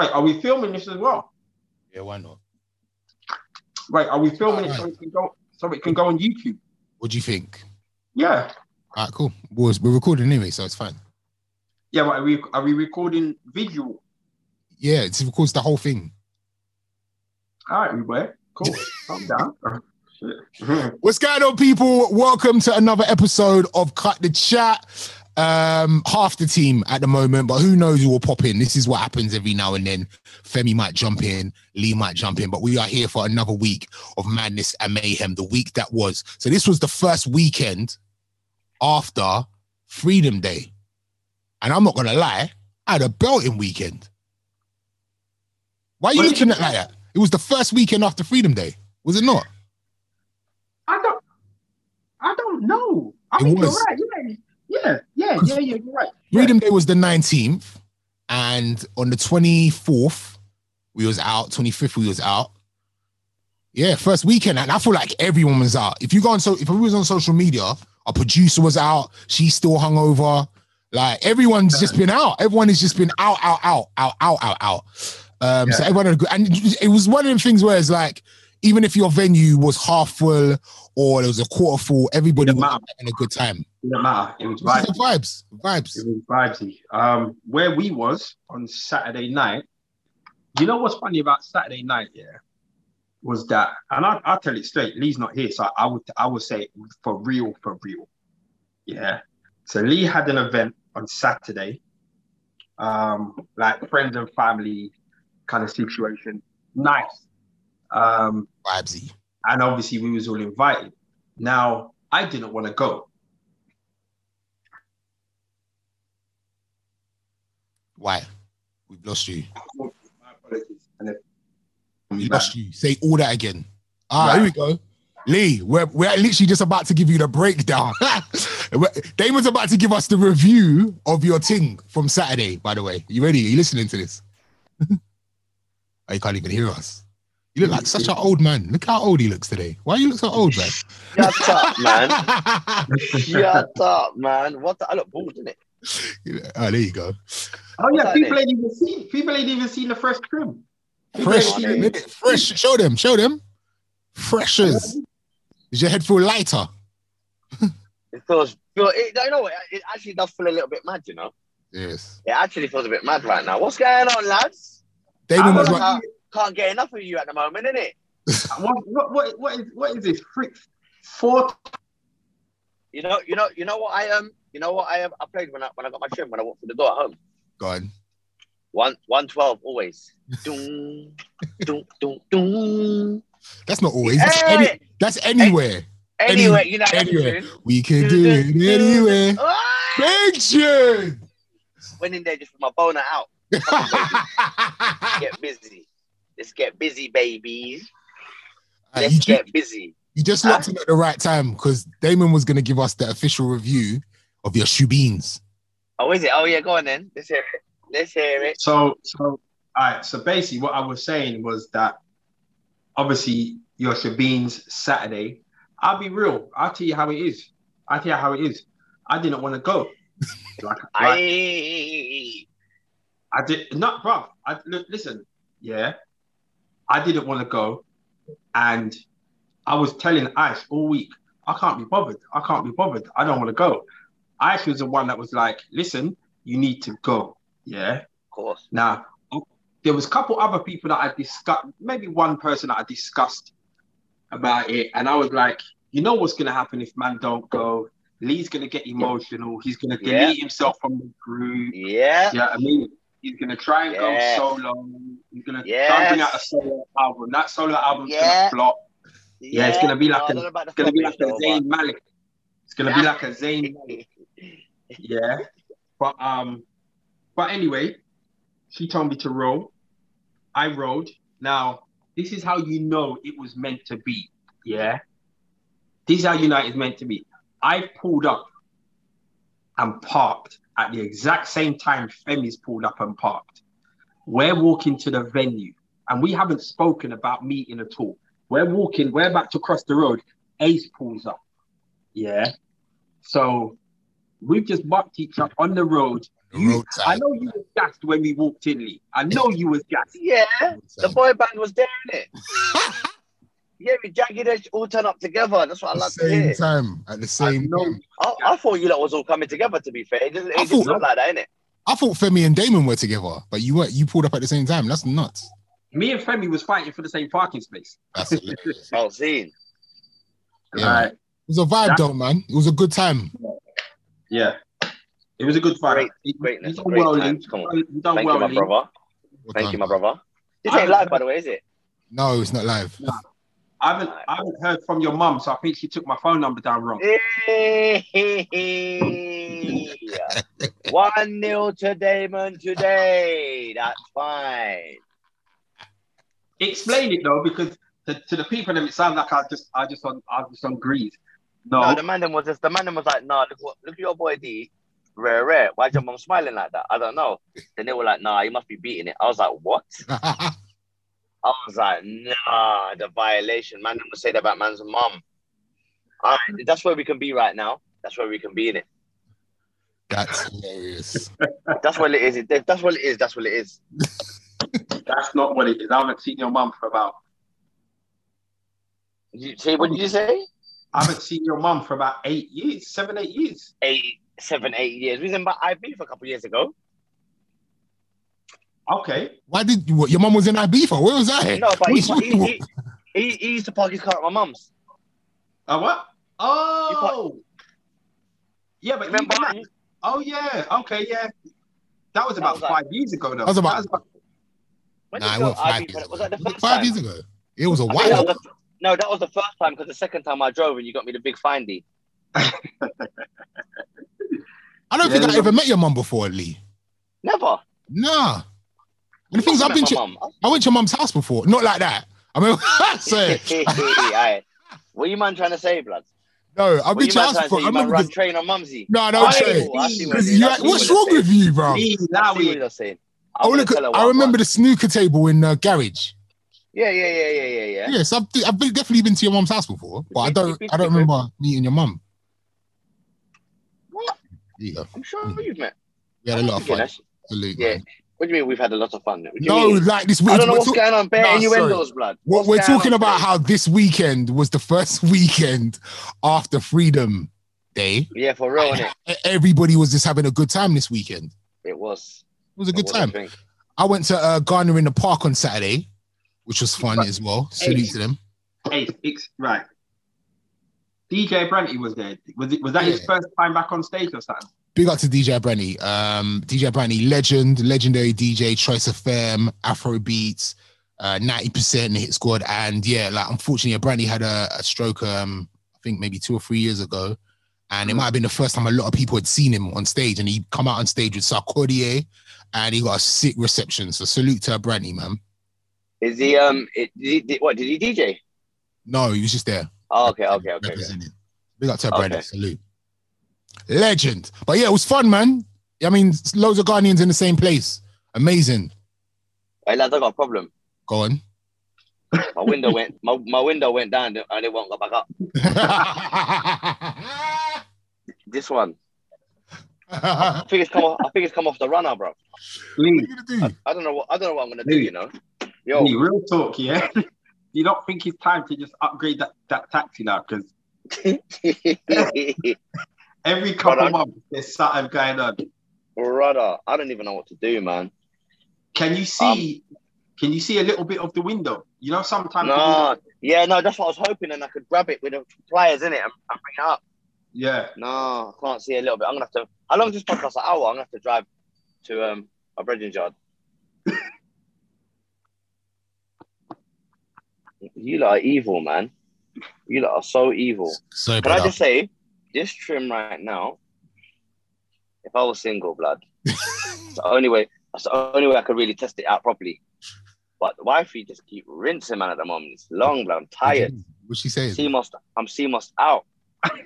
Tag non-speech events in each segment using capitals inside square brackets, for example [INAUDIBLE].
Wait, are we filming this as well? Yeah, why not? Right, are we filming it so it can go so it can go on YouTube? What do you think? Yeah. All right, cool. We're, we're recording anyway, so it's fine. Yeah, but are we are we recording visual? Yeah, it records the whole thing. All right, everybody. Cool. [LAUGHS] Calm down. [LAUGHS] What's going on, people? Welcome to another episode of Cut the Chat. Um, half the team at the moment, but who knows who will pop in. This is what happens every now and then. Femi might jump in, Lee might jump in, but we are here for another week of madness and mayhem, the week that was. So this was the first weekend after Freedom Day. And I'm not gonna lie, I had a belting weekend. Why are you looking at like that? It was the first weekend after Freedom Day, was it not? I don't I don't know. I It think was. you're right. Yeah. Yeah, yeah, yeah, yeah, you're right. Yeah. Freedom Day was the 19th, and on the 24th, we was out. 25th, we was out. Yeah, first weekend, and I feel like everyone was out. If you go on so, if we was on social media, our producer was out. She's still hungover. Like everyone's just been out. Everyone has just been out, out, out, out, out, out, out. Um, so everyone had a good, and it was one of them things where it's like, even if your venue was half full or it was a quarter full, everybody was matter. having a good time. It didn't matter. It was It was vibes. vibes, vibes. It was vibesy. Um, where we was on Saturday night, you know what's funny about Saturday night, yeah, was that, and I, I'll tell it straight. Lee's not here, so I would I would say for real, for real, yeah. So Lee had an event on Saturday, um, like friends and family kind of situation. Nice. Um, Vibesy. and obviously we was all invited. Now I didn't want to go. Why? We've lost you. My apologies. And if We lost you. Say all that again. Ah, Right. here we go. Lee, we're, we're literally just about to give you the breakdown. [LAUGHS] Damon's about to give us the review of your thing from Saturday, by the way. You ready? Are you listening to this? [LAUGHS] oh, you can't even hear us. You look like such an old man. Look how old he looks today. Why you look so old, man? Shut up, man. [LAUGHS] Shut up, man. What the? I look bald, innit? oh, there you go. Oh yeah, What's people ain't even seen people ain't even seen the fresh trim. Fresh, Yeah. innit? fresh. Show them, show them. Freshers. Is your head feel lighter? It feels, feel, it, you know what? It actually does feel a little bit mad, you know? Yes. It actually feels a bit mad right now. What's going on, lads? Damon was I like, Can't, get enough of you at the moment, innit? [LAUGHS] What, what, what, what is what is this? Freak four You know, you know, you know what I um, you know what I um, I played when I when I got my trim when I walked through the door at home. go on. One one twelve always. Doom, doom, doom, doom. That's not always. That's, Hey! any, that's anywhere. Anyway, Any- you know anywhere. We can do it anywhere. Ah! Big tune. Went in there just with my boner out. [LAUGHS] Get busy. Let's get busy, babies. Uh, Let's you, ju- get busy. you just locked in at the right time because Damon was going to give us the official review of your shoe beans. Oh, is it? Oh, yeah. Go on then. Let's hear it. Let's hear it. So so all right. So basically, what I was saying was that obviously your Shabin's Saturday. I'll be real. I'll tell you how it is. I'll tell you how it is. I didn't want to go. [LAUGHS] Like, like I. I did not, bro. I look, listen, yeah. I didn't want to go, and I was telling Ice all week, I can't be bothered. I can't be bothered. I don't want to go. Ice was the one that was like, listen, you need to go. Yeah. Of course. Now, there was a couple other people that I discussed, maybe one person that I discussed about it, and I was like, you know what's gonna happen if man don't go? Lee's gonna get emotional. He's gonna delete Yeah. himself from the group. Yeah. Yeah, I mean, he's gonna try and Yes. go solo. He's gonna try and bring out a solo album. That solo album's Yeah. gonna flop. Yeah, it's gonna be like No, a- I don't know about the It's gonna be like a Zayn Malik. It's gonna be like a Zayn Malik. Yeah. But um, but anyway, she told me to roll. I rode. Now, this is how you know it was meant to be. Yeah. This is how know it's meant to be. I pulled up and parked at the exact same time Femi's pulled up and parked. We're walking to the venue, and we haven't spoken about meeting at all. We're walking, we're about to cross the road. Ace pulls up. Yeah. So we've just bumped each other on the road You- I know you was gassed when we walked in, Lee. I know you was gassed. Yeah, the boy band was there, innit? [LAUGHS] Yeah, we jagged edge all turn up together. That's what I love. At the like to same hear. time. At the same know. time. I, I thought you lot was all coming together. To be fair, it doesn't, it I doesn't thought- look like that, innit? I thought Femi and Damon were together, but you weren't. You pulled up at the same time. That's nuts. Me and Femi was fighting for the same parking space. That's hilarious. [LAUGHS] Oh, seen. Yeah, Right. It was a vibe, That- though, man. It was a good time. Yeah. It was a good fight. Great- He- greatness, he done great well, times. Come on. Done Thank well, you, my brother. Well Thank done, you, my brother. This I- ain't live, by the way, is it? No, it's not live. I haven't, I haven't heard from your mum, so I think she took my phone number down wrong. One nil to Damon today. That's fine. Explain it though, because to, to the people, them, it sounds like I just, I just on, I just on grease. No, No, the man them was just the man them was like, nah, look what look at your boy D. Rare, rare. Why's your mom smiling like that? I don't know. Then they were like, nah, you must be beating it. I was like, what? [LAUGHS] I was like, nah, the violation. Man, them would say that about man's mom. All right, mm-hmm. that's where we can be right now. That's where we can be in it. That's hilarious. That's what it is. That's what it is, that's what it is. [LAUGHS] that's not what it is. I haven't seen your mum for about, You see, what did you say? I haven't seen your mum for about eight years, seven, eight years. Eight, seven, eight years. We was in IB for a couple years ago. Okay. Why did you, what, your mom was in Ibiza? Where was that? No, but he, he, he, he, he used to park his car at my mum's. Uh, what? Oh. Yeah, but Remember? even that- oh yeah, okay, yeah. That was about was like- five years ago, though. That was about- When Nah, did it you go wasn't five years ago. Was that the Was it first five time? years ago? It was a I think that while. was the- no, that was the first time because the second time I drove and you got me the big findy. [LAUGHS] I don't Yeah, think I ever met your mum before, Lee. Never. Nah. And the things I've been to. I went to your mum's house before. Not like that. I mean, [LAUGHS] Aye. [LAUGHS] What are you man trying to say, blood? no, I've What been you to your man trying to say? I'm man remember run the- train on mumsy. no, don't Aye, say. What Because it is. you, I see what's wrong with you, bro? Now we, you're saying. I, I'm wanna, gonna tell her I remember the snooker table in uh, garage. Yeah, yeah, yeah, yeah, yeah, yeah. Yes, I've, I've been, definitely been to your mum's house before, but I don't I don't remember meeting your mum. What? Yeah, I'm sure you've met. we had a lot of fun. Absolutely. Yeah. What do you mean we've had a lot of fun? What do you No, mean? like this. I We're, don't know what's talk- going on. Bare Nah, innuendos, blood. we're, What's we're talking about today? how this weekend was the first [LAUGHS] weekend after Freedom Day. Yeah, for real, innit? Everybody was just having a good time this weekend. It was. It was a It good was, time. think. I went to uh, Ghana in the Park on Saturday, which was fun as well. Salute Hey. to them. hey, it's right. DJ Abrantee was there. Was it? Was that his first time back on stage or something? Big up to DJ Abrantee. Um, DJ Abrantee, legend, legendary DJ, Choice FM, Afro Beats, uh, 90% hit squad. And yeah, like unfortunately, Abrantee had a, a stroke, um, I think maybe two or three years ago. And it might have been the first time a lot of people had seen him on stage. And he'd come out on stage with Sarkodie and he got a sick reception. So salute to Abrantee, man. Is he um? It, did he, what did he DJ? No, he was just there. Oh, okay, okay, okay. okay. Big up to Okay. Salute. Legend. But yeah, it was fun, man. I mean, loads of Ghanaians in the same place. Amazing. Hey lads, I got a problem. Go on. My window went. My, my window went down and it won't go back up. [LAUGHS] This one. [LAUGHS] I think it's come off. I think it's come off the runner, bro. Lee, I don't know what. I don't know what I'm gonna do. You know. Yo, Lee, real talk, yeah. [LAUGHS] you don't think it's time to just upgrade that, that taxi now? Because every couple Brother. months there's something going on. brother, I don't even know what to do, man. Can you see? can you see a little bit of the window? You know, sometimes. No, yeah, no, that's what I was hoping, and I could grab it with the pliers in it and, and bring it up. Yeah. No, I can't see a little bit. I'm gonna have to. How long is this podcast? An hour. I'm gonna have to drive to um a Brendan's yard. [LAUGHS] you lot are evil, man. You lot are so evil. So Can I brother. just say, this trim right now, if I was single, blood, [LAUGHS] it's the only way. That's the only way I could really test it out properly. But the wifey just keep rinsing, man. At the moment, it's long, blood. I'm tired. What she saying? CMOS, I'm CMOS out.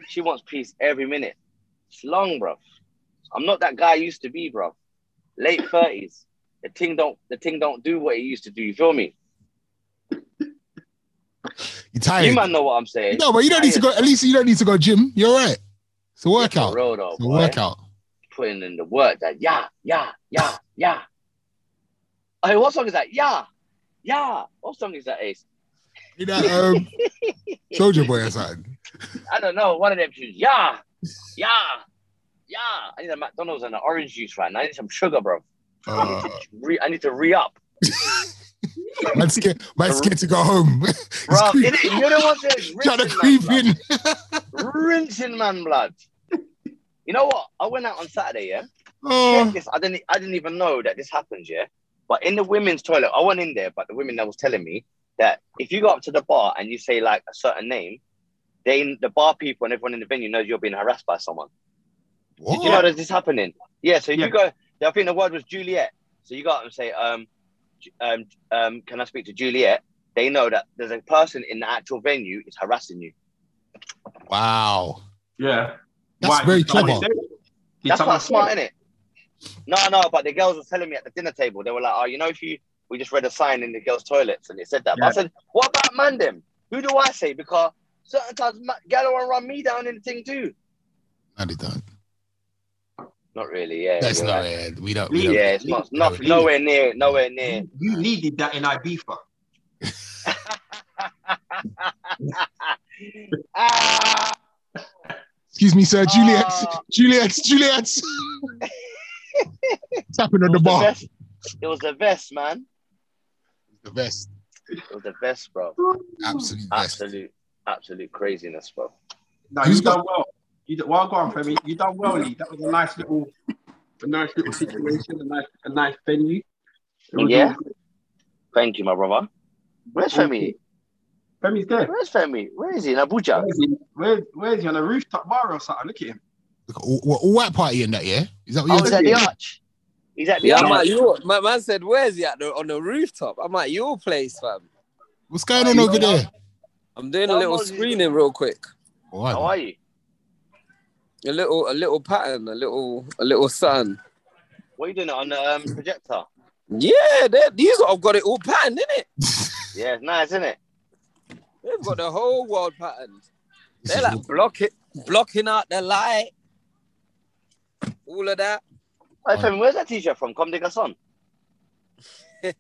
she wants peace every minute. It's long, bro. I'm not that guy I used to be, bro. Late thirties. The thing don't the thing don't do what it used to do. You feel me? You tired? You man know what I'm saying. no, but you don't need to go. At least you don't need to go gym. You're right. It's a workout. for real though, It's a boy. workout. putting in the work that yeah, yeah, yeah, yeah. Hey, what song is that? Yeah, yeah. What song is that, Ace? You know, um, [LAUGHS] Soldier Boy or something. I don't know. One of them tunes. Yeah, yeah, yeah. I need a McDonald's and an orange juice right now. I need some sugar, bro. I, need Uh, to [LAUGHS] re- I need to re up. [LAUGHS] man scared, man scared to go home. Bro, He's You're the one that's trying to man, creep blood. in. rinsing man blood. You know what? I went out on Saturday, yeah. Oh, Check this. I didn't I didn't even know that this happens, yeah. But in the women's toilet, I went in there, but the women that was telling me that if you go up to the bar and you say like a certain name, then the bar people and everyone in the venue knows you're being harassed by someone. what? Did you know that this happening? Yeah. So if Yeah. you go, I think the word was Juliet. So you go up and say, um, Ju- um, um, can I speak to Juliet? They know that there's a person in the actual venue is harassing you. Wow. Yeah. That's Why? very clever. say it? Did That's someone quite smart, say isn't it? No, no, but the girls were telling me at the dinner table, they were like, oh, you know, if you, we just read a sign in the girls' toilets and it said that. But I said, what about man them? Who do I say? Because certain times ma- gal want to run me down in the thing too. No, they don't. Not really, yeah. That's not right. it. We don't. Leave We don't. Yeah, it's not, not don't- nowhere near, nowhere near. it? You needed that in Ibiza. ah, [LAUGHS] Excuse me, sir. Juliet. Ah. Juliet. Juliet. [LAUGHS] Tapping on it the was the bar. best. It was the best, man. The best. It was the best, bro. Absolute best. Absolute, absolute craziness, bro. No, he's you done well. You done, well, go on, Femi. You done well, Lee. That was a nice little, a nice little situation, a nice, a nice venue. Yeah. good. Thank you, my brother. Where's Femi? Femi's there. Where's Femi? Where is he? In Abuja? Where's he? Where, where's he on a rooftop bar or something? Look at him. Look, all, all, all white party in that, yeah? Is that what Oh, you're he's saying? at the arch. He's at the Yeah, I'm arch. at your my man said, Where's he at the, on the rooftop? I'm at your place, fam. What's going on over there? I'm doing a little screening real quick. All How are you? A little a little pattern, a little a little sun. What are you doing it on the um, projector? Yeah, these have got it all patterned, innit? [LAUGHS] Yeah, it's nice, isn't it? They've got the whole world patterned. They're [LAUGHS] like blocking blocking out the light. All of that. Hey, Femi, where's that t-shirt from? Comme des Garçons. [LAUGHS]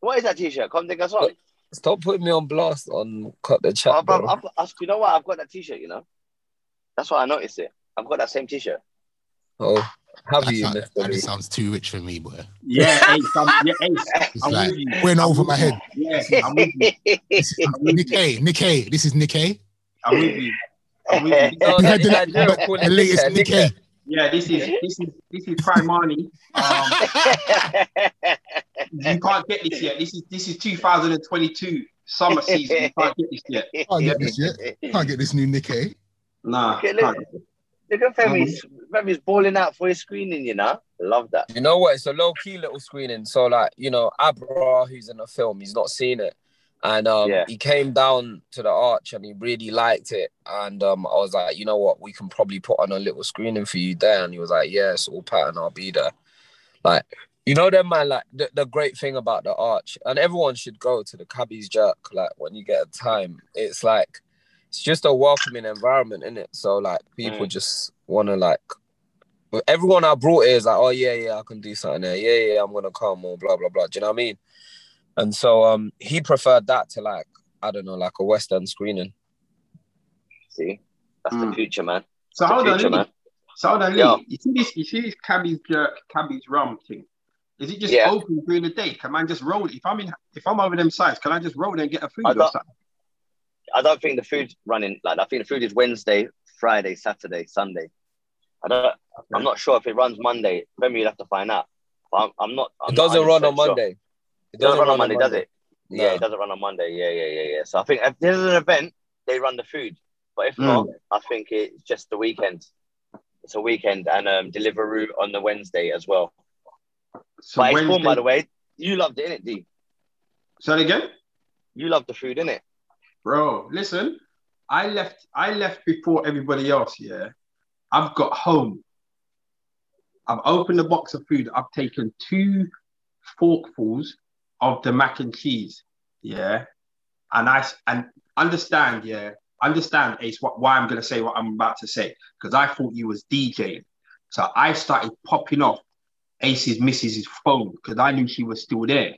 What is that t-shirt? Comme des Garçons. stop putting me on blast on cut the chat, Oh, bro, bro. I've, I've, you know what? I've got that t-shirt, you know? That's why I noticed it. I've got that same t-shirt. Oh, have that, you, sound- that just sounds too rich for me, boy. Yeah, Ace. [LAUGHS] I'm, yeah, Ace. It's I'm like with you. went I'm over my head. Yeah, I'm with you. Nick A. Nick A. This is Nick A. I'm with you. I'm with you. Oh, You heard the, that Nigerian the- the latest Nick Nick A. Yeah, this is this is this is Primani. Um, [LAUGHS] you can't get this yet. This is this is 2022 summer season. You can't get this yet. Can't get this yet. Can't get this new Nick A. Nah. Okay, look. Look at Femi's, Femi's balling out for his screening, you know? Love that. You know what? It's a low key little screening. So like, you know, Abra, who's in the film, he's not seen it. And um, Yeah. he came down to the arch and he really liked it. And um, I was like, you know what, we can probably put on a little screening for you there. And he was like, yeah, it's all pattern, I'll be there. Like, you know them man, like the, the great thing about the arch, and everyone should go to the Cabby's Jerk, like when you get a time. It's like it's just a welcoming environment, in it? So like people Mm. just wanna like everyone I brought here is like, oh yeah, yeah, I can do something there. Yeah, yeah, I'm gonna come or blah blah blah. Do you know what I mean? And so um he preferred that to like, I don't know, like a West End screening. See? That's Mm. the future, man. So That's hold the on, man. So hold on, Lee. You see this? You see this Cabby's jerk, Cabby's rum thing? Is it just Yeah. open during the day? Can I just roll it? If I'm in, if I'm over them sides, can I just roll there and get a food I or something? I don't think the food's running like that. I think the food is Wednesday, Friday, Saturday, Sunday. I don't. I'm not sure if it runs Monday. Maybe you'll have to find out. But I'm, I'm not. I'm it doesn't not run on sure. Monday. It doesn't run on Monday, does it? No. Yeah, it doesn't run on Monday. Yeah, yeah, yeah, yeah. So I think if there's an event, they run the food. But if Mm. not, I think it's just the weekend. It's a weekend and um Deliveroo on the Wednesday as well. So but it's Wednesday. fun, by the way. You loved it, innit, D? Say it again, You loved the food, innit? Bro. Listen, I left. I left before everybody else. Yeah, I've got home. I've opened the box of food. I've taken two forkfuls of the mac and cheese. Yeah, and I and understand. Yeah, understand, Ace, what, why I'm gonna say what I'm about to say because I thought you was DJing, so I started popping off Ace's missus's phone because I knew she was still there.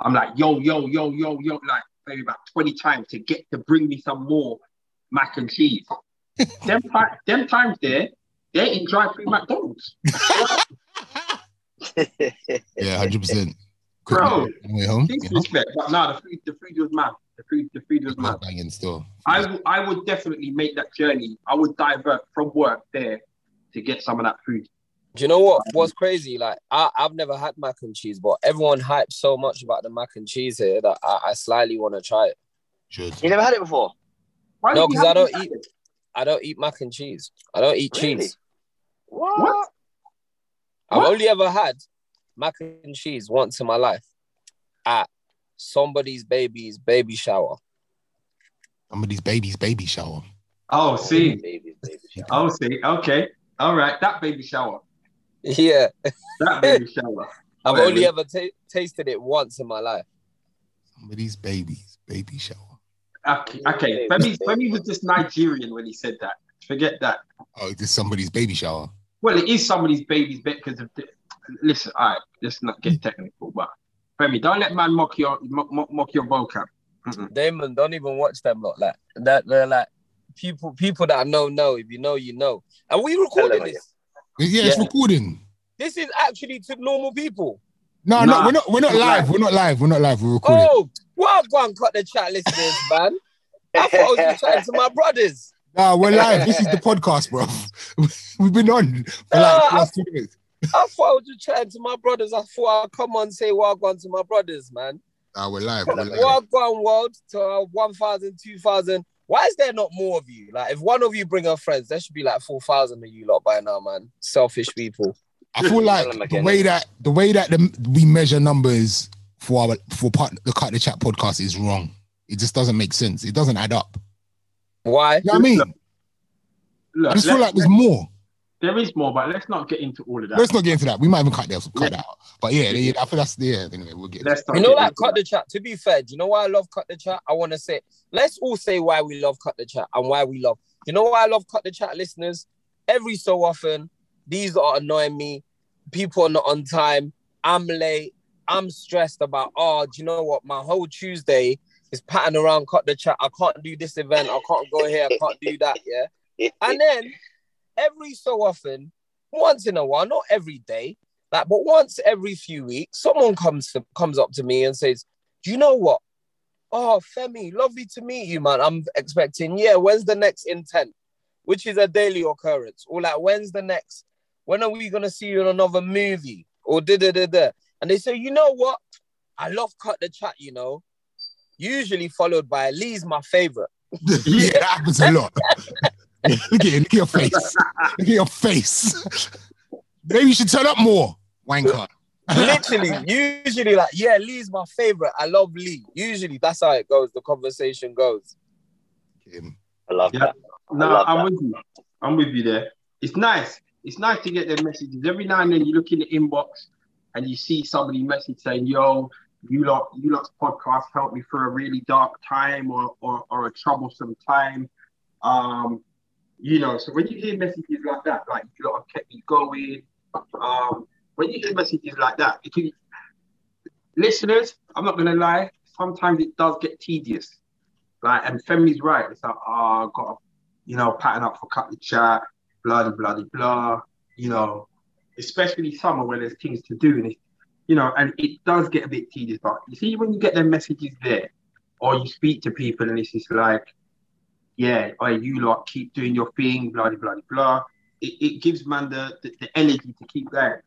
I'm like, yo, yo, yo, yo, yo, like maybe about 20 times to get to bring me some more mac and cheese. [LAUGHS] them, them times there, they in drive-through McDonald's. [LAUGHS] Yeah, hundred percent. Bro, way home. You know? Disrespect, but no, the food, the food was mad. The food, the food was mad. Banging still. I, w- I would definitely make that journey. I would divert from work there to get some of that food. Do you know what? Um, what's crazy? Like I, I've never had mac and cheese, but everyone hypes so much about the mac and cheese here that I, I slightly want to try it. Should. You never had it before? Why No, did you 'cause I don't to- eat- I don't eat mac and cheese. I don't eat Really? cheese. What? What? I've What? only ever had mac and cheese once in my life at somebody's baby's baby shower. Somebody's baby's baby shower. Oh, see. Baby, baby shower. Oh, see. Okay. All right. That baby shower. Yeah, That baby shower. [LAUGHS] I've Okay, only we- ever ta- tasted it once in my life. Somebody's baby's baby shower. Okay. okay. Femi, Femi was just Nigerian when he said that. Forget that. Oh, it's somebody's baby shower. Well, it is somebody's baby's bit because of the. Listen, all right. Let's not get technical, but Femi, don't let man mock your mock, mock, mock your vocab. Mm-mm. Damon, don't even watch them lot. Like that, they're like people. People that I know know. If you know, you know. And we recording Hello, this. Yeah, it's Yeah. recording. This is actually to normal people. No, Nah, no, we're not. We're not live. We're not live. We're not live. We're recording. Oh, well, go and cut the chat listeners, man. I thought I was just chatting to my brothers. Nah, we're live. This is the podcast, bro. [LAUGHS] We've been on for like Nah, the last two minutes. I thought I was just chatting to my brothers. I thought I'd come on and say well gone to my brothers, man. Nah, we're live. We're live. Well gone world to uh, 1,000, 2,000. Why is there not more of you? Like, if one of you bring her friends, there should be like 4,000 of you lot by now, man. Selfish people. I feel like the way that the way that the, we measure numbers for our for part, the cut the chat podcast is wrong. It just doesn't make sense. It doesn't add up. Why? You know what I mean? Look, I just feel like there's more. There is more, but let's not get into all of that. Let's not get into that. We might even cut that cut Yeah. that out. But yeah, yeah, I feel that's yeah. Anyway, we'll get. Let's You know, get like into cut that. the chat. To be fair, do you know why I love cut the chat? I want to say, let's all say why we love cut the chat and why we love. You know why I love cut the chat, listeners? Every so often, these are annoying me. People are not on time. I'm late. I'm stressed about. Oh, do you know what? My whole Tuesday is patting around. Cut the chat. I can't do this event. I can't go here. I can't do that. Yeah. And then every so often, once in a while, not every day, like, but once every few weeks, someone comes to, comes up to me and says, "Do you know what? Oh, Femi, lovely to meet you, man. I'm expecting. Yeah, when's the next intent? Which is a daily occurrence. Or like, when's the next? When are we gonna see you in another movie? Or da da da da. And they say, you know what? I love cut the chat. You know, usually followed by Lee's my favorite. [LAUGHS] yeah, that happens a lot. [LAUGHS] look at. Look at your face. Look at your face. Maybe you should turn up more, wanker. literally, usually like, yeah, Lee's my favorite. I love Lee. Usually that's how it goes. The conversation goes. Him. I love Yeah. that. No, love I'm that. with you. I'm with you there. It's nice. It's nice to get their messages. Every now and then you look in the inbox and you see somebody message saying, yo, you lot, you lot's podcast helped me through a really dark time or, or, or a troublesome time. Um, you know, so when you hear messages like that, like you lot have kept me going, um, when you hear messages like that, it can, listeners, I'm not gonna lie, sometimes it does get tedious. Like, and Femi's right. It's like, oh, I've got to, you know, pattern up for cut the chat, blah, blah, blah, blah, you know, especially summer when there's things to do. And it's, you know, and it does get a bit tedious. But you see, when you get their messages there, or you speak to people and it's just like, yeah, you lot keep doing your thing, blah, blah, blah, blah. It, it gives man the, the, the energy to keep going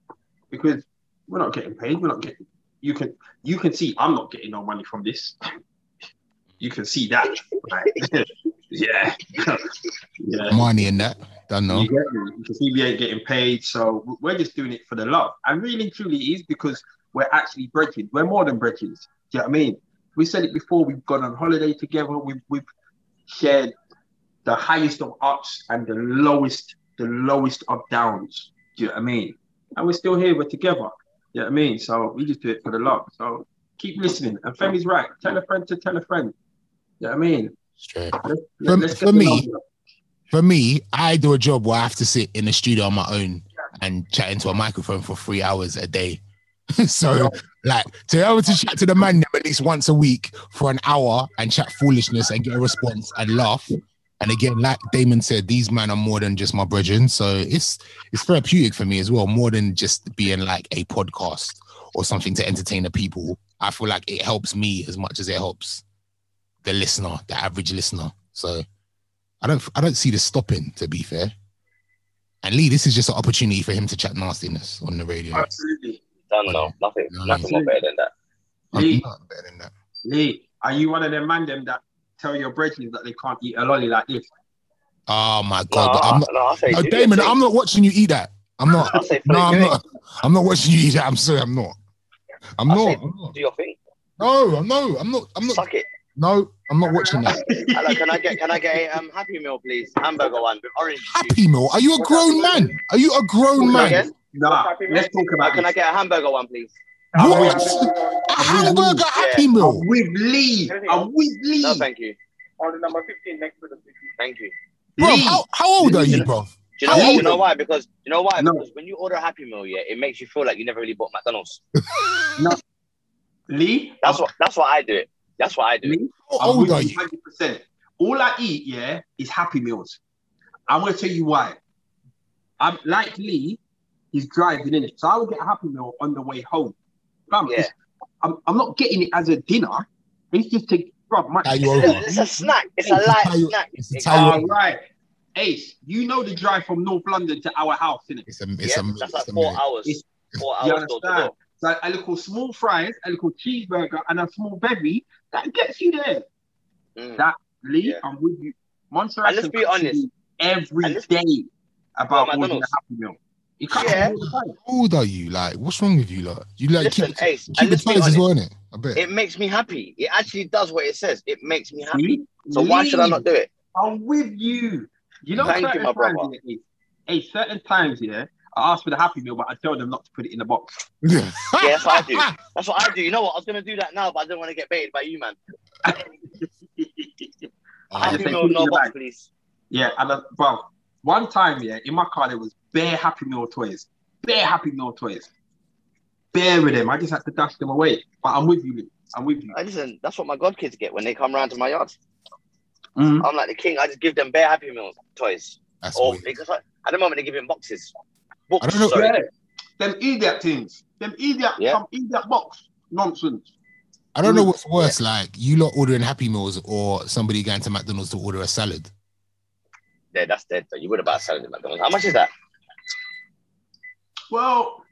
because we're not getting paid. We're not getting, you can, you can see I'm not getting no money from this. [LAUGHS] You can see that. Like, [LAUGHS] yeah. [LAUGHS] yeah. Money in that. Don't know. You, you can see we ain't getting paid, so we're just doing it for the love. And really, truly, is because we're actually brethren. We're more than brethren. Do you know what I mean? We said it before. We've gone on holiday together. We've we've shared the highest of ups and the lowest, the lowest of downs. Do you know what I mean? And we're still here. We're together. Do You know what I mean? So we just do it for the love. So keep listening. And Femi's right. Tell a friend to tell a friend. Do You know what I mean? Straight. Let's, For- let's for get me- number. For me, I do a job where I have to sit in the studio on my own and chat into a microphone for three hours a day. [LAUGHS] so, like, to be able to chat to the man at least once a week for an hour and chat foolishness and get a response and laugh. And again, like Damon said, these men are more than just my brethren. So it's it's therapeutic for me as well, more than just being like a podcast or something to entertain the people. I feel like it helps me as much as it helps the listener, the average listener. So I don't I don't see this stopping, to be fair. And Lee, this is just an opportunity for him to chat nastiness on the radio. Absolutely. Done no, nothing, No, nothing more better than that. Lee, better than that. Lee, are you one of them man them that tell your brethren that they can't eat a lolly like this? Oh my god! but I'm not, no, I say, no, Damon. I'm not watching you eat that. I'm not. [LAUGHS] No, I'm not. I'm not watching you eat that. I'm sorry, I'm not. I'm not. say, I'm not. do your thing. No, I'm no, I'm not. I'm not. Suck it. No, I'm not watching that. [LAUGHS] Hello, can I get can I get a um, happy meal, please? Hamburger one with orange juice. Happy Meal? Are you a grown man? Are you a grown man? Again? Nah, let's talk about can I get a hamburger one, please? What? A hamburger Happy I'm Meal? with Lee. I'm with Lee. No, thank you. Order number 15 next to the 15. Thank you. Bro, Lee. how, how old are you, bro? Do you know, How why? you know why? Because you know why? No. Because when you order a Happy Meal, yeah, it makes you feel like you never really bought McDonald's. [LAUGHS] Lee. That's what that's what I do. It. That's what I do. Lee. How old are you you? 100%. All I eat, yeah, is Happy Meals. I'm gonna tell you why. I'm like Lee. He's driving in it, so I will get a Happy Meal on the way home. Fam, Yeah. I'm, I'm not getting it as a dinner. It's just to grab my. Tie It's, a- it's a snack. It's a It's a light tie- snack. it's a It- tie- All right, Ace. You know the drive from North London to our house, innit? It's a, it's yeah, a, that's it's like a four minute. hours. It's- Four You hours door understand? door. So a little small fries, a little cheeseburger, and a small bevy that gets you there. Mm. That Lee, Yeah. I'm with you. Montserrat And let's be come to honest. you every And let's- day about What, ordering a McDonald's? Happy Meal. He comes Yeah. you all the time. How old are you? Like, what's wrong with you? Like, you like Listen, keep, Ace, keep and the let's ties as honest. well, innit? I bet. It makes me happy. It actually does what it says. It makes me happy. See? So why should I not do it? I'm with you. You know, Thank you, certain my times, brother. yeah, hey, hey, certain times, yeah, I ask for the Happy Meal, but I tell them not to put it in the box. [LAUGHS] yeah, Yeah, that's what I do. That's what I do. You know what? I was gonna do that now, but I didn't want to get baited by you, man. [LAUGHS] Happy say meal, put it no box, please. Yeah, and uh, bro, one time, yeah, in my car there was bare Happy Meal toys, bare Happy Meal toys, bare with them. I just had to dash them away. But I'm with you, Lee. I'm with you. I listen. That's what my god kids get when they come round to my yard. Mhm. I'm like the king. I just give them bare Happy Meal toys, that's or because I, at the moment they give him boxes. Books. I don't know- Sorry. Yeah, them idiot things, them idiot, Yeah. some idiot box nonsense. I don't know what's worse, like you lot ordering Happy Meals or somebody going to McDonald's to order a salad. Yeah, that's dead. Though. You would have bought a salad at McDonald's. How much is that? Well,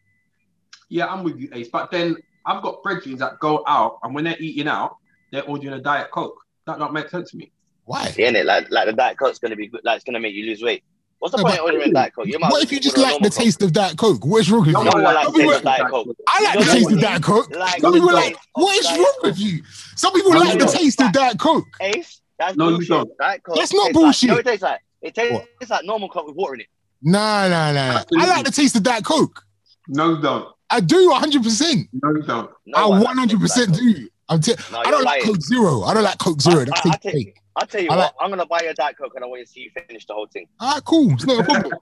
yeah, I'm with you, Ace. But then I've got brethren that go out, and when they're eating out, they're ordering a diet coke. That don't make sense to me. Why? Yeah, innit? Like, like the diet coke's gonna be good. Like, it's gonna make you lose weight. What's the No, point of ordering diet coke? You might What if you just like the normal Coke. taste of Diet Coke? What's wrong with No you? No one one likes likes Some people- taste diet coke. I like You the taste of Diet Coke. Like Some people taste like, what is wrong with you? Some people No, like the taste of Diet Coke. Ace, that's No, bullshit. Diet Coke That's not bullshit. Like, you it tastes like? It tastes What? like normal Coke with water in it. Nah, nah, nah. I like the taste of Diet Coke. No, don't. I do 100%. No, don't. No I 100% Diet do. I'm t- No, I don't like lying. Coke Zero. I don't like Coke Zero. I- That I- I tastes take- I'll tell you I what, like- I'm gonna buy you a Diet Coke and I want to see you finish the whole thing. All right, cool. It's not a problem.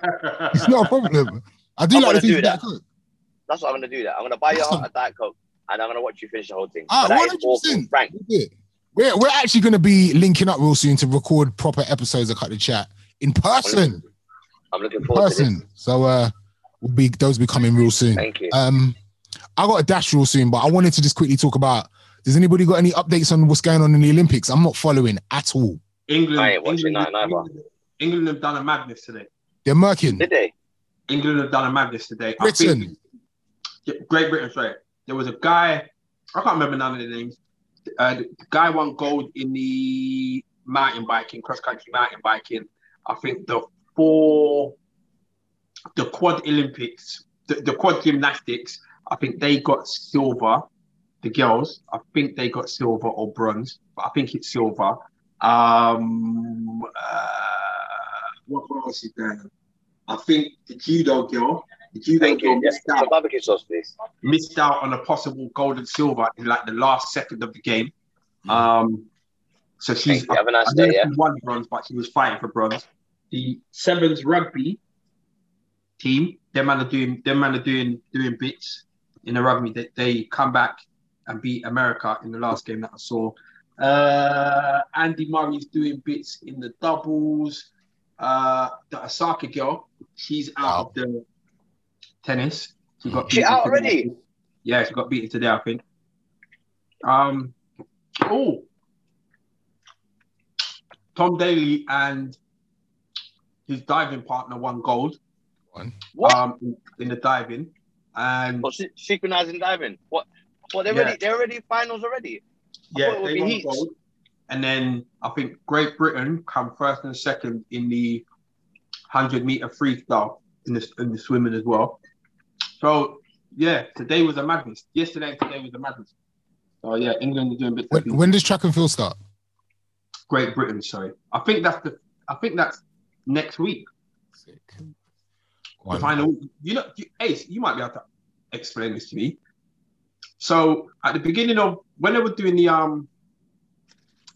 It's not a problem. I do I'm like the gonna taste do of that. Diet Coke. That's what I'm gonna do. That I'm gonna buy you Awesome. a Diet Coke and I'm gonna watch you finish the whole thing. Ah, But 100%. awful, Frank. Yeah. We're, we're actually going to be linking up real soon to record proper episodes of Cut the Chat in person. I'm looking In forward to this. person. So uh, we'll be those will be coming real soon. Thank you. Um, I got a dash real soon, but I wanted to just quickly talk about. Does anybody got any updates on what's going on in the Olympics? I'm not following at all. England, I ain't watching England, that neither. England, England have done a madness today. They're murking. Did they? England have done a madness today. I Britain. think- Great Britain, sorry. There was a guy, I can't remember none of the names. Uh, the guy won gold in the mountain biking, cross country mountain biking. I think the four, the quad Olympics, the, the quad gymnastics, I think they got silver. The girls, I think they got silver or bronze, but I think it's silver. Um, uh, what else is there? I think the judo girl, the judo Thank girl you. Yeah. missed Some out, sauce, missed out on a possible gold and silver in like the last second of the game. Mm. Um, So she's Thank. Have a nice I day, yeah. she won bronze, but she was fighting for bronze. The sevens rugby team, them man are doing them man are doing doing bits in the rugby. They, they come back and beat America in the last game that I saw. Uh, Andy Murray's doing bits in the doubles. Uh, the Osaka girl, she's out of the tennis. She got She out today. already? Yeah, she got beaten today, I think. Um, oh, Tom Daley and his diving partner won gold What? um, in, in the diving, and What, synchronizing diving? What? What? They're Yeah. already. They're already finals already. I yeah, thought it would they won heats. gold. And then I think Great Britain come first and second in the hundred meter freestyle in the in the swimming as well. So yeah, today was a madness. Yesterday and today was a madness. So yeah, England are doing bits. of When, when does track and field start? Great Britain, sorry. I think that's the. I think that's next week. Sick. The Go on. final. You know, Ace, you might be able to explain this to me. So at the beginning of when they were doing the um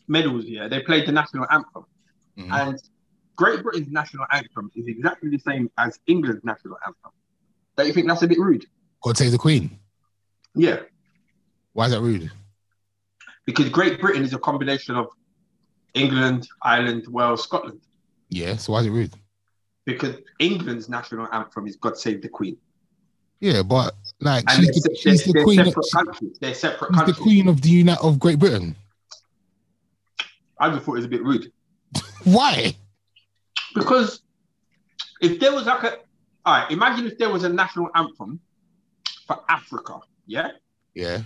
medals, yeah, they played the national anthem, Mhm. and Great Britain's national anthem is exactly the same as England's national anthem. Don't you think that's a bit rude? God save the Queen. Yeah, Why is that rude? because Great Britain is a combination of England, Ireland, Wales, Scotland. Yeah, so why is it rude? Because England's national anthem is "God Save the Queen," Yeah, but like and she's the, she's they're- the they're queen. separate She's countries. They're separate the countries. queen of the unit of Great Britain. I just thought it was a bit rude. [LAUGHS] Why? Because if there was like a, all right, imagine if there was a national anthem for Africa, yeah, Yeah.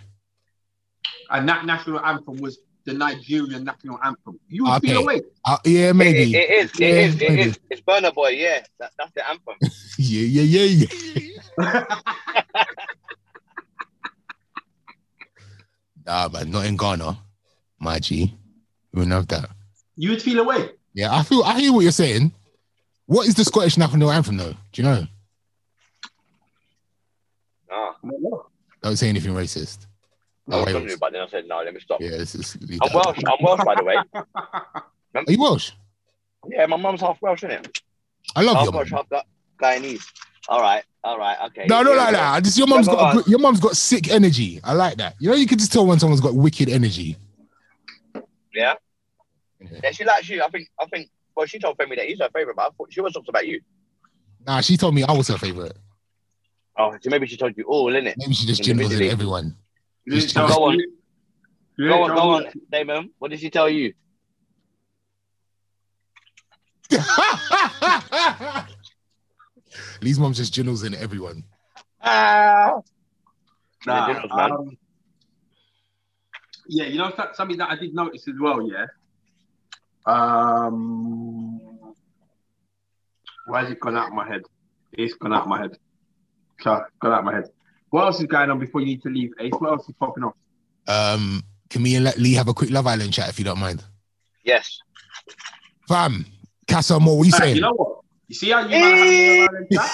and that national anthem was the Nigerian national anthem, you would Okay. feel away. Uh, yeah, It, maybe. it is. It Yeah, is. It maybe. is. It's Burna Boy. Yeah, that, that's the anthem. [LAUGHS] Yeah, yeah, yeah, yeah. [LAUGHS] Nah, man, not in Ghana. My G. We wouldn't have that. you would feel away. Yeah, I feel I hear what you're saying. What is the Scottish national anthem though? Do you know? No, Don't say anything racist. I was Wales. wondering, but then I said no. Let me stop. Yeah, this is I'm that. Welsh. I'm Welsh, by the way. [LAUGHS] Are you Welsh? Yeah, my mum's half Welsh, isn't it? I love Half your Welsh, mum. half Gu- Guyanese. All right, all right, okay. No, not like that. Just your mum's Go got a on. good- your mum's got sick energy. I like that. You know, you can just tell when someone's got wicked energy. Yeah. Yeah. Yeah, she likes you. I think. I think. Well, she told Femi that he's her favorite, but I thought she always talks about you. Nah, she told me I was her favorite. Oh, so maybe she told you all, innit? Maybe she just generals in everyone. You didn't Just tell go on. you Go on, tell go me on, Damon. What did she tell you? [LAUGHS] Lee's mum just generals in everyone. Ah. Nah, Yeah, generals, man. um, yeah, you know something that I did notice as well. Yeah. Um, why has it gone out of my head? It's gone out of my head. So, gone out of my head. What else is going on before you need to leave, Ace? What else is popping off? Um, can me and let Lee have a quick Love Island chat if you don't mind? Yes. Fam, Casa Amor, what you Hey, saying? you know what? You see how you man having your Love Island [LAUGHS] chat?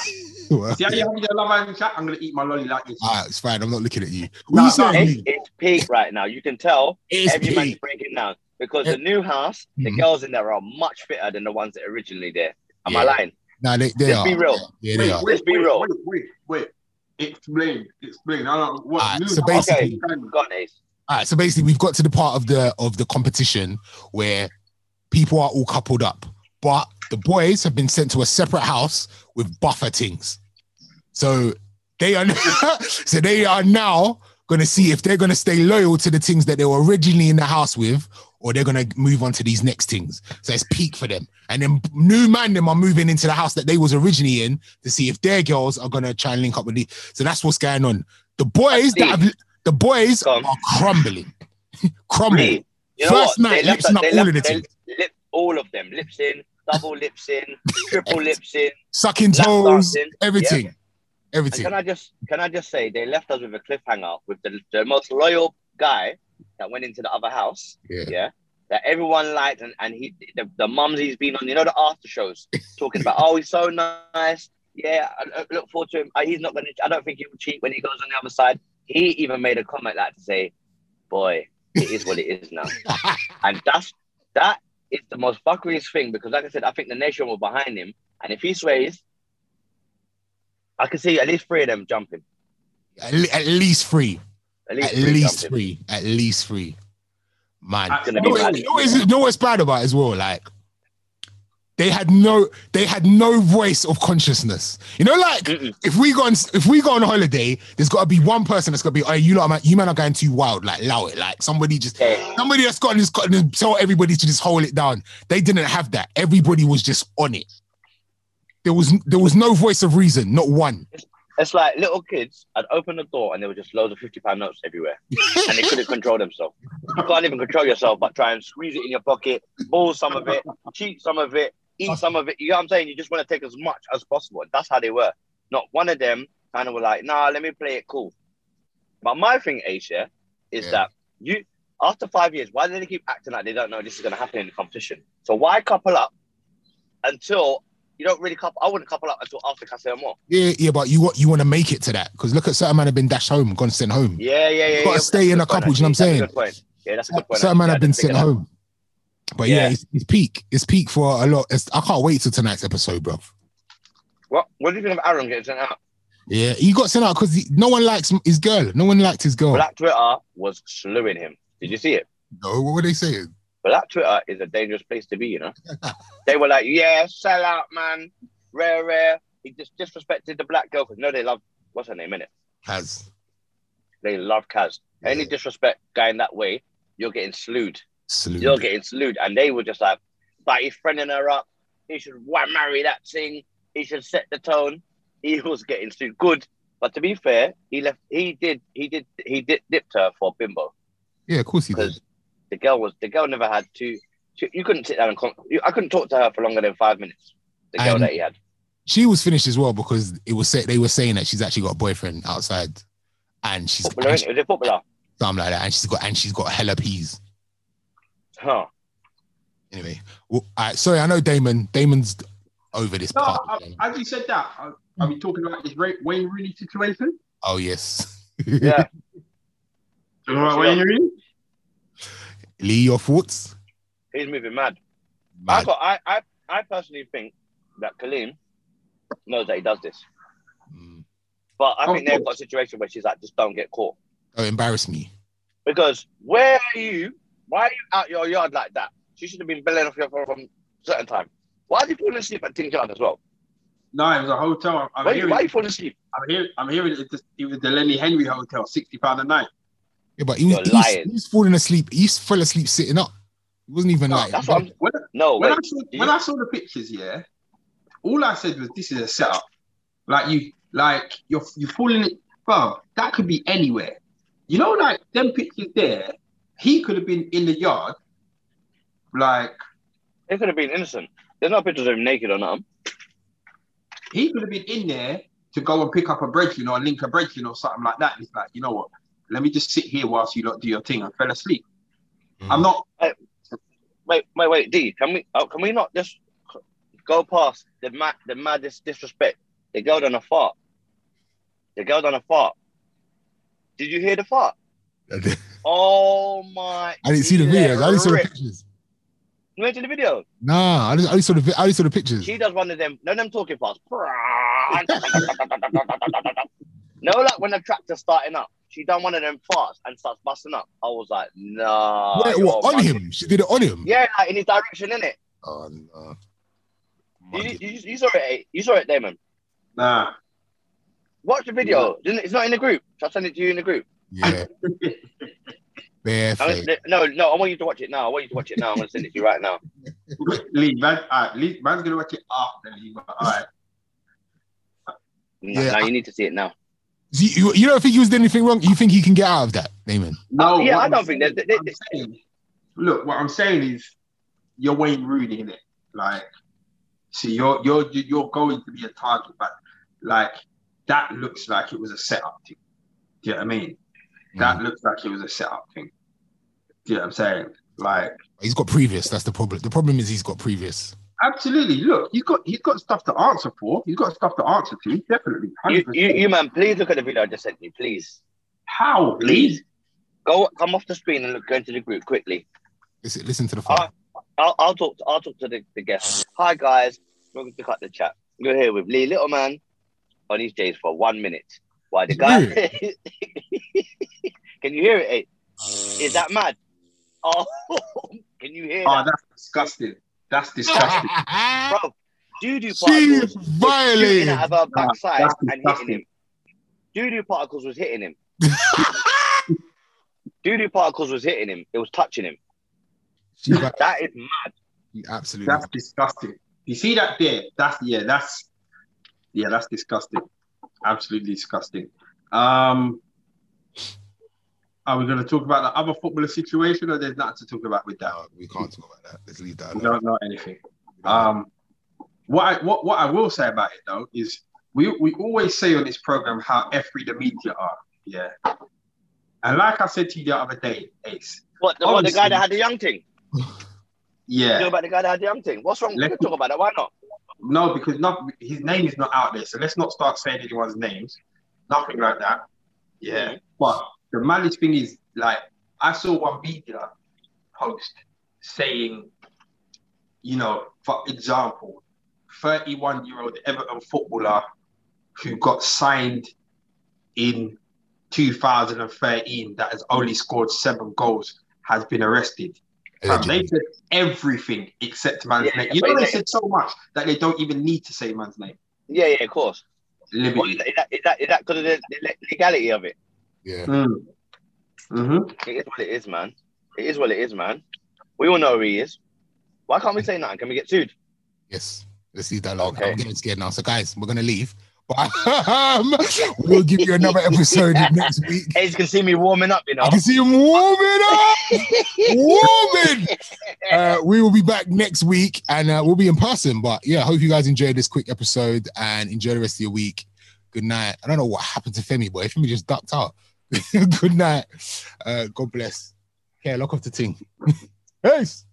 What? See how you having your Love Island chat? I'm gonna eat my lolly like this. Ah, it's fine. I'm not looking at you. What No, you saying? It's, Lee? it's peak right now. You can tell It's every man's peak. breaking down because the new house, the Mhm. girls in there are much fitter than the ones that originally there. Am I Yeah. lying? Nah, they, they Let's are. be real. Yeah, they are. wait, Let's be real. Wait, wait, wait. Explain, explain. I don't know what Alright, new so house- basically- Go on, Ace. All right, so basically, we've got to the part of the of the competition where people are all coupled up, but the boys have been sent to a separate house with buffer things. So they are [LAUGHS] so they are now going to see if they're going to stay loyal to the things that they were originally in the house with, or they're going to move on to these next things. So it's peak for them, and then new man them are moving into the house that they was originally in to see if their girls are going to try and link up with the. So that's what's going on. The boys that have the boys are crumbling, [LAUGHS] crumbling. You know First night, They left lipsing up all of the lip- all of them. Lips in, double lips in, [LAUGHS] triple lips in, sucking toes, dancing. everything, And everything. can I just can I just say they left us with a cliffhanger with the, the most loyal guy that went into the other house. Yeah. yeah That everyone liked and, and he the, the mums he's been on, you know, the after shows [LAUGHS] talking about, oh, he's so nice. Yeah, I, I look forward to him. Uh, He's not gonna I don't think he will cheat when he goes on the other side. He even made a comment like to say, Boy, it is what it is now. [LAUGHS] And that's That is the most fuckeriest thing because, like I said, I think the nation were behind him, and if he sways, I can see at least three of them jumping. At least three. At least, At three least three. At least three. Man. You know, what- you know what is- you know what's bad about it as well? Like they had no they had no voice of consciousness. You know, like Mm-mm. if we go on if we go on holiday, there's got to be one person that's got to be, oh, you lot, man, you man are going too wild. Like, allow it. Like somebody just Yeah. somebody that's got just got to tell everybody to just hold it down. They didn't have that. Everybody was just on it. There was there was no voice of reason, not one. It's like little kids had opened the door and there were just loads of 50 pound notes everywhere and they couldn't control themselves. You can't even control yourself but try and squeeze it in your pocket, ball some of it, cheat some of it, eat some of it. You know what I'm saying? You just want to take as much as possible. And that's how they were. Not one of them kind of were like, nah, let me play it cool. But my thing, yeah, is Yeah. that you, after five years, why do they keep acting like they don't know this is going to happen in the competition? So why couple up until you don't really couple? I wouldn't couple up until after Casa Amor. Yeah, yeah, but you want you want to make it to that because look at certain man have been dashed home, gone sent home. Yeah, yeah, yeah. gotta yeah. stay in a couple, point, do you know what I'm saying? Good point. Yeah, that's a good point. Certain man have been sent home. But yeah, Yeah. it's, it's peak. It's peak for a lot. It's, I can't wait till tonight's episode, bro. What? What do you think of Aaron getting sent out? Yeah, he got sent out because no one likes his girl. No one liked his girl. Black Twitter was slewing him. Did you see it? no, what were they saying? Black Twitter is a dangerous place to be. You know, they were like, "Yeah, sell out, man, rare, rare." He just disrespected the black girl no, they love what's her name in it. Has They love Kaz. Any Yeah. disrespect going that way, you're getting slewed. salute. You're getting slewed, and they were just like, "But he's friending her up. He should marry that thing. He should set the tone." He [LAUGHS] was getting slewed. Good, but to be fair, he left. He did. He did. He did dipped her for bimbo. Yeah, of course he did. Because the girl was the girl never had two. two you couldn't sit down and con- you, I couldn't talk to her for longer than five minutes. The girl And- that he had. She was finished as well because it was say, they were saying that she's actually got a boyfriend outside, and she's Footballer, and innit? was it footballer? something like that, and she's got and she's got hella peas. Huh. Anyway, well, all right, sorry, I know Damon. Damon's over this No, part. I, as you said that, I, are we talking about this Ray, Wayne Rooney situation? oh yes, Yeah. [LAUGHS] Talking about Wayne Rooney? Lee, your thoughts? He's moving mad. I, got, I, I, I personally think that Coleen knows that he does this. Mm. But I Of think they've got a situation where she's like, just don't get caught. Don't embarrass me. Because where are you? Why are you out your yard like that? She should have been belling off your phone from a certain time. Why are you falling asleep at Ting Yard as well? No, it was a hotel. I'm Why, hearing, why are you falling asleep? I'm hearing, I'm hearing it, just, it was the Lenny Henry Hotel, sixty pound a night. Yeah, but he was, You're he was, lying. he was falling asleep. He fell asleep sitting up. He wasn't even No, like. That's what I'm. When, No, when wait. I saw you- when I saw the pictures, yeah, all I said was this is a setup. Like you, like you're you're falling it, bro. That could be anywhere. You know, like them pictures there. He could have been in the yard, like They could have been innocent. There's no pictures of him naked or nothing. he could have been in there to go and pick up a breaking or link a breaking or something like that. And it's like, you know what? Let me just sit here whilst you lot do your thing. I fell asleep. Mm. I'm not. Wait, wait, wait, D. Can we? Oh, can we not just go past the mad, the maddest disrespect? The girl done a fart. The girl done a fart. Did you hear the fart? [LAUGHS] Oh my! I didn't see the Yeah, videos. I only saw the pictures. You went to the video. Nah, I just, I only saw the I only saw the pictures. She does one of them. No, them talking parts. [LAUGHS] no, like when the tractor's starting up, she done one of them farts and starts busting up. I was like, nah. Wait, what, on bugging. him? She did it on him. Yeah, like in his direction, innit? Oh no. You, you, you saw it. Eh? You saw it, Damon. Nah. Watch the video. Didn't- It's not in the group. Shall I send it to you in the group? Yeah. Bare I mean, no, no. I want you to watch it now. I want you to watch it now. I'm gonna send it to you right now. [LAUGHS] Lee, man, all right, Lee, man's gonna watch it after Lee. All right. No, Yeah. no, you need to see it now. You, you, you don't think he was doing anything wrong? You think he can get out of that, Damon? No, Uh, yeah, what I I'm don't think saying- that- that- saying- look, what I'm saying is, you're Wayne Rooney in it. Like, see, you're you're you're going to be a target, but like that looks like it was a setup thing. Do you know what I mean? That looks like it was a setup thing. Do you know what I'm saying? Like, He's got previous. That's the problem. The problem is he's got previous. Absolutely. Look, he's got he's got stuff to answer for. He's got stuff to answer to. Definitely. You, you, you, man. Please look at the video I just sent you. Please, How? please. Go, come off the screen and look. Go into the group quickly. Listen, listen to the phone. I'll, I'll talk. To, I'll talk to the, the guests. Hi guys, welcome to cut the chat. You're here with Lee Little Man on his J's for one minute. Why the guy? [LAUGHS] Can you hear it? eh? Is that mad? Oh, [LAUGHS] can you hear Oh, that, that's disgusting. That's disgusting. bro? Doo doo She particles was shooting violated. out of her backside that's and hitting him. Doo doo particles was hitting him. [LAUGHS] Doo doo particles was hitting him. It was touching him. She That is mad. You absolutely. That's disgusting. You see that there? That's yeah. That's yeah. That's disgusting. Absolutely disgusting. Um, are we going to talk about the other footballer situation, or there's nothing to talk about with that? No, we can't talk about that. Let's leave that. We don't know anything. Um, what I what what I will say about it though is we we always say on this program how free the media are. Yeah. And like I said to you the other day, Ace. What, the, what, the guy that had the young thing? yeah. You know Yeah. about the guy that had the young thing? What's wrong? We Let's- can talk about that. Why not? No, because not his name is not out there. So let's not start saying anyone's names. Nothing like that. Yeah. But the malice thing is like I saw one media post saying, you know, for example, 31 year old Everton footballer who got signed in 2013 that has only scored seven goals has been arrested. Fam, they said everything except man's Yeah, name. You know, they they- said so much that they don't even need to say man's name. Yeah, yeah, of course. Liberty. What, is that is that is that because of the, the legality of it? Yeah. Mm. hmm It is what it is, man. It is what it is, man. We all know who he is. Why can't we say nothing? Can we get sued? Yes. Let's leave that alone. Okay. I'm getting scared now. So, guys, we're gonna leave. [LAUGHS] But um, we'll give you another episode [LAUGHS] next week. Hey, you can see me warming up, you know. I can see him warming up, [LAUGHS] warming. Uh, we will be back next week, and uh, we'll be in person. But yeah, I hope you guys enjoyed this quick episode and enjoy the rest of your week. Good night. I don't know what happened to Femi, boy. Femi just ducked out. [LAUGHS] Good night. Uh, God bless. Okay, lock off the thing. [LAUGHS] Peace.